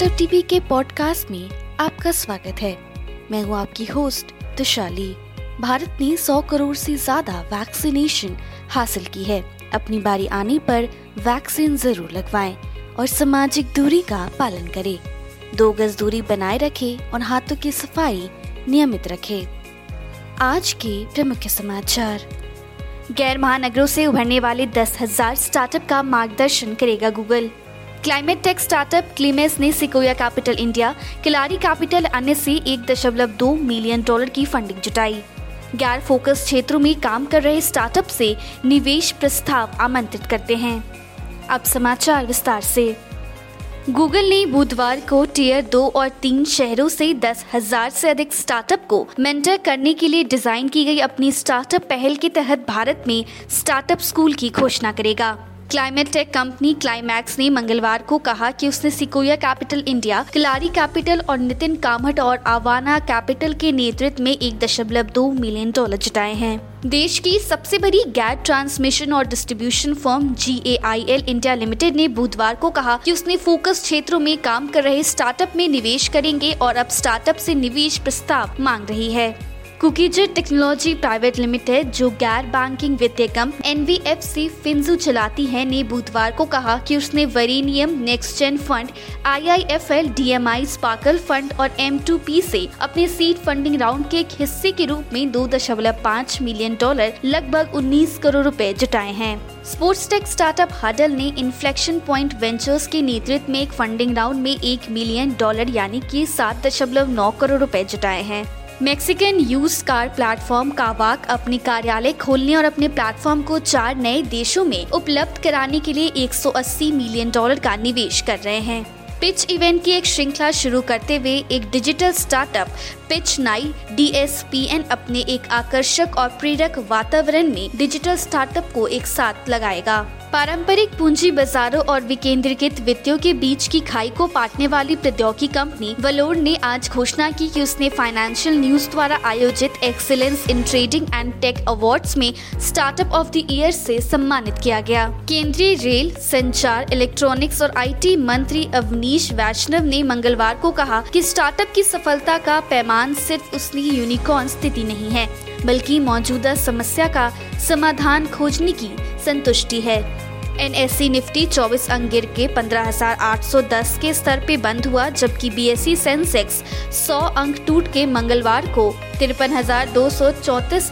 Startup TV के podcast में आपका स्वागत है। मैं हूँ आपकी होस्ट तुशाली भारत ने 100 करोड़ से ज़्यादा वैक्सीनेशन हासिल की है। अपनी बारी आने पर वैक्सीन ज़रूर लगवाएँ और सामाजिक दूरी का पालन करें। दो गज दूरी बनाए रखें और हाथों की सफ़ाई नियमित रखें। आज के प्रमुख समाचार। गैर महानगरों से उभरने वाले दस हज़ार स्टार्टअप का मार्गदर्शन करेगा Google climate tech startup Climes ने Sequoia Capital India Kalaari capital अन्य से एक दशमलव दो मिलियन डॉलर की फंडिंग जुटाई। गैर फोकस क्षेत्रों में काम कर रहे स्टार्टअप से निवेश प्रस्ताव आमंत्रित करते हैं। अब समाचार विस्तार से। गूगल ने बुधवार को टीयर दो और तीन शहरों से दस हज़ार से अधिक स्टार्टअप को मेंटर करने के लिए डिज़ाइन की गई अपनी स्टार्टअप पहल के तहत भारत में स्टार्टअप स्कूल की घोषणा करेगा। क्लाइमेट टेक कंपनी क्लाइमैक्स ने मंगलवार को कहा कि उसने Sequoia Capital India Kalaari capital और नितिन कामट और आवाना कैपिटल के नेतृत्व में एक दशमलव दो मिलियन डॉलर जुटाए हैं। देश की सबसे बड़ी गैर ट्रांसमिशन और distribution firm G India limited ने बुधवार को कहा कि उसने फोकस क्षेत्रों में काम कर रहे स्टार्टअप में निवेश करेंगे और अब स्टार्टअप से निवेश प्रस्ताव मांग रही है। कुकीजेट टेक्नोलॉजी प्राइवेट लिमिटेड, जो गैर बैंकिंग वित्तीय कम एन फिंजू चलाती है, ने बुधवार को कहा कि उसने Varanium next gen fund I I F L D M I Sparkle fund और एम टू पी से अपने सीड फंडिंग राउंड के एक हिस्से के रूप में दो दशमलव पाँच मिलियन डॉलर, लगभग उन्नीस करोड़ रुपए जुटाए हैं। स्पोर्ट्स टेक स्टार्टअप हडल ने इन्फ्लेक्शन पॉइंट वेंचर्स के नेतृत्व में एक फंडिंग राउंड में एक मिलियन डॉलर, यानी कि सात दशमलव नौ करोड़ रुपए जुटाए हैं। Mexican use car platform Kavak अपने कार्यालय खोलने और अपने प्लेटफॉर्म को चार नए देशों में उपलब्ध कराने के लिए 180 मिलियन डॉलर का निवेश कर रहे हैं। पिच इवेंट की एक श्रृंखला शुरू करते हुए एक डिजिटल स्टार्टअप, पिच नाई डी अपने एक आकर्षक और प्रेरक वातावरण में डिजिटल स्टार्टअप को एक साथ लगाएगा। पारंपरिक पूंजी बाजारों और विकेंद्रीकृत वित्तियों के बीच की खाई को पाटने वाली प्रौद्योगिकी कंपनी वलोर ने आज घोषणा की कि उसने फाइनेंशियल न्यूज़ द्वारा आयोजित excellence in trading and tech awards में स्टार्टअप ऑफ़ द ईयर से सम्मानित किया गया। केंद्रीय रेल, संचार, इलेक्ट्रॉनिक्स और आईटी मंत्री अवनीश वैष्णव ने मंगलवार को कहा कि स्टार्टअप की सफलता का पैमान सिर्फ़ उसकी यूनिकॉर्न स्थिति नहीं है, बल्कि मौजूदा समस्या का समाधान खोजने की संतुष्टि है। एन एस सी निफ्टी 24 अंक गिर के 15,810 के स्तर पे बंद हुआ जबकि बी एस सी सेंसेक्स 100 अंक टूट के मंगलवार को तिरपन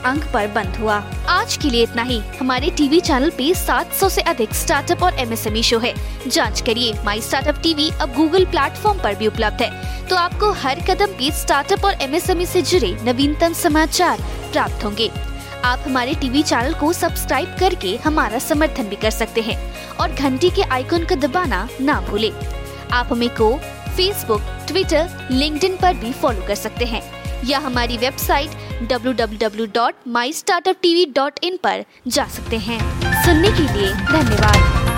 अंक पर बंद हुआ। आज के लिए इतना ही। हमारे टीवी चैनल पे 700 से अधिक स्टार्टअप और एमएसएमई शो है। जाँच करिए। माई स्टार्टअप टीवी अब गूगल प्लेटफॉर्म पर भी उपलब्ध है। तो आपको हर कदम पे स्टार्टअप और एमएसएमई से जुड़े नवीनतम समाचार प्राप्त होंगे। आप हमारे टीवी चैनल को सब्सक्राइब करके हमारा समर्थन भी कर सकते हैं और घंटी के आइकन को दबाना ना भूले। आप हमें को फेसबुक ट्विटर लिंक पर भी फॉलो कर सकते हैं या हमारी वेबसाइट www.mystartuptv.in पर जा सकते हैं। सुनने के लिए धन्यवाद।